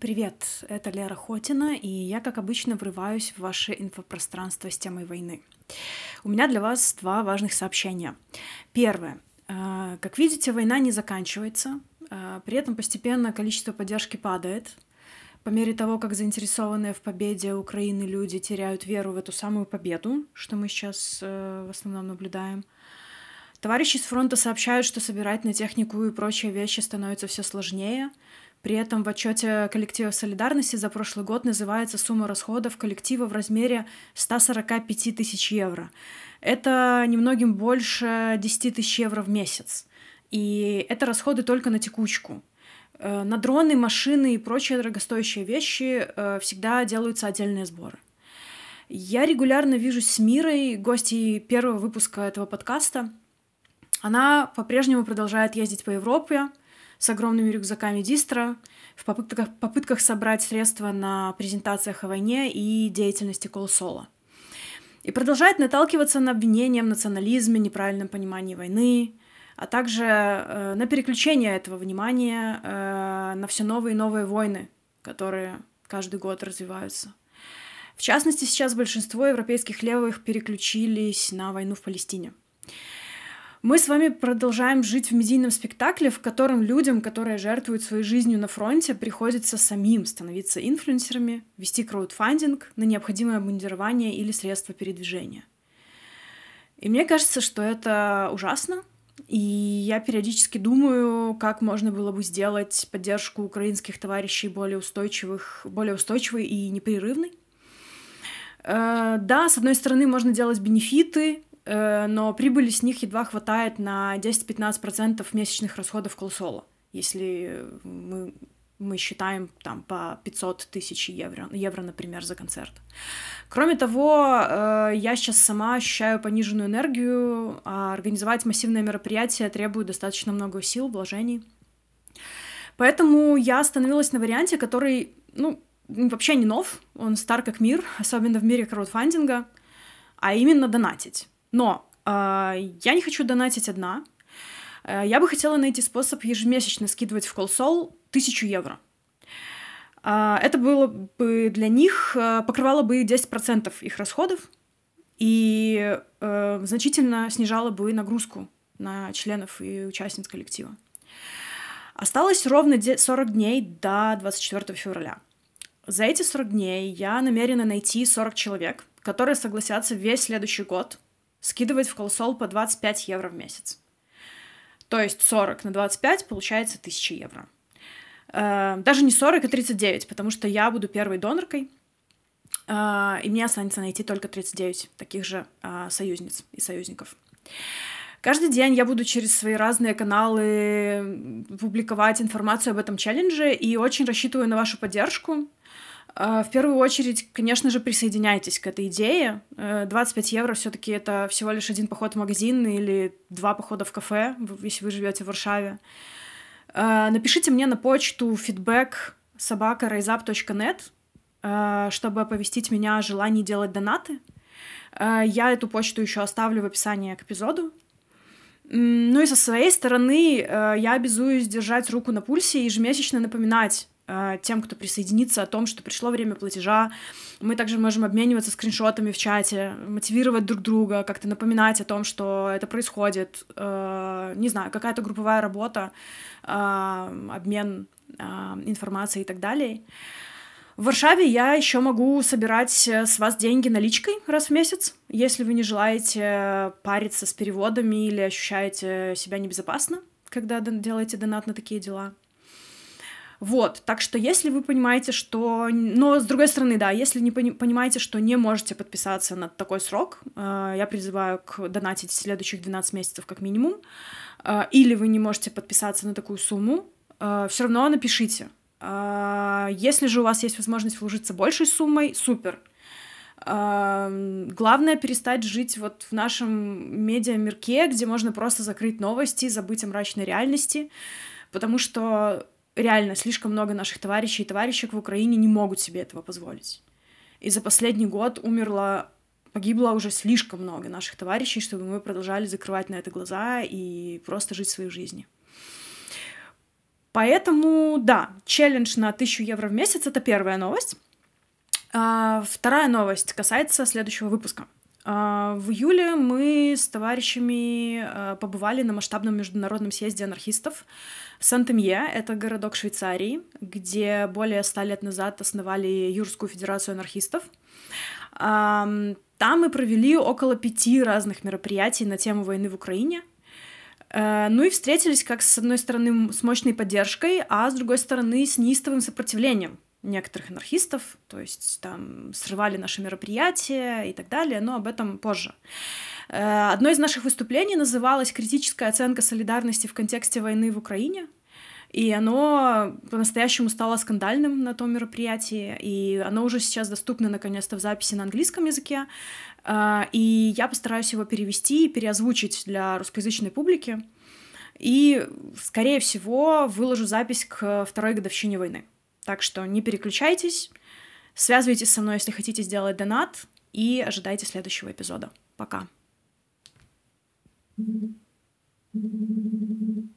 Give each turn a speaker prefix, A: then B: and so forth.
A: Привет, это Лера Хотина, и я, как обычно, врываюсь в ваше инфопространство с темой войны. У меня для вас два важных сообщения. Первое. Э, как видите, война не заканчивается, э, при этом постепенно количество поддержки падает. По мере того, как заинтересованные в победе Украины люди теряют веру в эту самую победу, что мы сейчас э, в основном наблюдаем. Товарищи с фронта сообщают, что собирать на технику и прочие вещи становится все сложнее — при этом в отчете коллектива солидарности за прошлый год называется сумма расходов коллектива в размере 145 тысяч евро. Это немногим больше 10 тысяч евро в месяц. И это расходы только на текучку. Э, на дроны, машины и прочие дорогостоящие вещи э, всегда делаются отдельные сборы. Я регулярно вижусь с Мирой, гостьей первого выпуска этого подкаста. Она по-прежнему продолжает ездить по Европе, с огромными рюкзаками дистро в попытках, попытках собрать средства на презентациях о войне и деятельности Колсола. И продолжает наталкиваться на обвинения в национализме, неправильном понимании войны, а также э, на переключение этого внимания э, на все новые и новые войны, которые каждый год развиваются. В частности, сейчас большинство европейских левых переключились на войну в Палестине – мы с вами продолжаем жить в медийном спектакле, в котором людям, которые жертвуют своей жизнью на фронте, приходится самим становиться инфлюенсерами, вести краудфандинг на необходимое обмундирование или средства передвижения. И мне кажется, что это ужасно, и я периодически думаю, как можно было бы сделать поддержку украинских товарищей более устойчивых, более устойчивой и непрерывной. Э, да, с одной стороны, можно делать бенефиты, но прибыли с них едва хватает на 10-15% месячных расходов колсола, если мы, мы считаем там по 500 тысяч евро, евро, например, за концерт. Кроме того, э, я сейчас сама ощущаю пониженную энергию, а организовать массивное мероприятие требует достаточно много сил, вложений. Поэтому я остановилась на варианте, который, ну, вообще не нов, он стар как мир, особенно в мире краудфандинга, а именно донатить. Но э, я не хочу донатить одна. Э, я бы хотела найти способ ежемесячно скидывать в Колсол тысячу евро. Э, это было бы для них, э, покрывало бы 10% их расходов и э, значительно снижало бы нагрузку на членов и участниц коллектива. Осталось ровно 40 дней до 24 февраля. За эти 40 дней я намерена найти 40 человек, которые согласятся весь следующий год скидывать в колсол по 25 евро в месяц. То есть 40 на 25 получается 1000 евро. Э, даже не 40, а 39, потому что я буду первой доноркой, э, и мне останется найти только 39 таких же э, союзниц и союзников. Каждый день я буду через свои разные каналы публиковать информацию об этом челлендже и очень рассчитываю на вашу поддержку. А, в первую очередь, конечно же, присоединяйтесь к этой идее. 25 э, евро все таки это всего лишь один поход в магазин или два похода в кафе, если вы живете в Варшаве. А, напишите мне на почту feedback собака чтобы оповестить меня о желании делать донаты. А, я эту почту еще оставлю в описании к эпизоду. Ну и со своей стороны э, я обязуюсь держать руку на пульсе и ежемесячно напоминать тем, кто присоединится, о том, что пришло время платежа. Мы также можем обмениваться скриншотами в чате, мотивировать друг друга, как-то напоминать о том, что это происходит. Э, не знаю, какая-то групповая работа, э, обмен информацией и так далее. В Варшаве я еще могу собирать с вас деньги наличкой раз в месяц, если вы не желаете париться с переводами или ощущаете себя небезопасно, когда делаете донат на такие дела. Вот, так что если вы понимаете, что... Но, с другой стороны, да, если не пони... понимаете, что не можете подписаться на такой срок, э, я призываю к донатить следующих 12 месяцев как минимум, э, или вы не можете подписаться на такую сумму, э, все равно напишите. Э, если же у вас есть возможность вложиться большей суммой, супер. Uh, главное перестать жить вот в нашем медиамирке, где можно просто закрыть новости, забыть о мрачной реальности, потому что реально слишком много наших товарищей и товарищек в Украине не могут себе этого позволить. И за последний год умерло, погибло уже слишком много наших товарищей, чтобы мы продолжали закрывать на это глаза и просто жить своей жизнью. Поэтому, да, челлендж на 1000 евро в месяц — это первая новость. А, вторая новость касается следующего выпуска. А, в июле мы с товарищами а, побывали на масштабном международном съезде анархистов в Сантемье. Это городок Швейцарии, где более ста лет назад основали Юрскую федерацию анархистов. Там мы провели около пяти разных мероприятий на тему войны в Украине. Э, ну и встретились как с одной стороны с мощной поддержкой, а с другой стороны с неистовым сопротивлением некоторых анархистов, то есть там срывали наши мероприятия и так далее, но об этом позже. Э, одно из наших выступлений называлось «Критическая оценка солидарности в контексте войны в Украине», и оно по-настоящему стало скандальным на том мероприятии, и оно уже сейчас доступно наконец-то в записи на английском языке, э, и я постараюсь его перевести и переозвучить для русскоязычной публики, и, скорее всего, выложу запись к второй годовщине войны. Так что не переключайтесь, связывайтесь со мной, если хотите сделать донат, и ожидайте следующего эпизода. Пока. thank you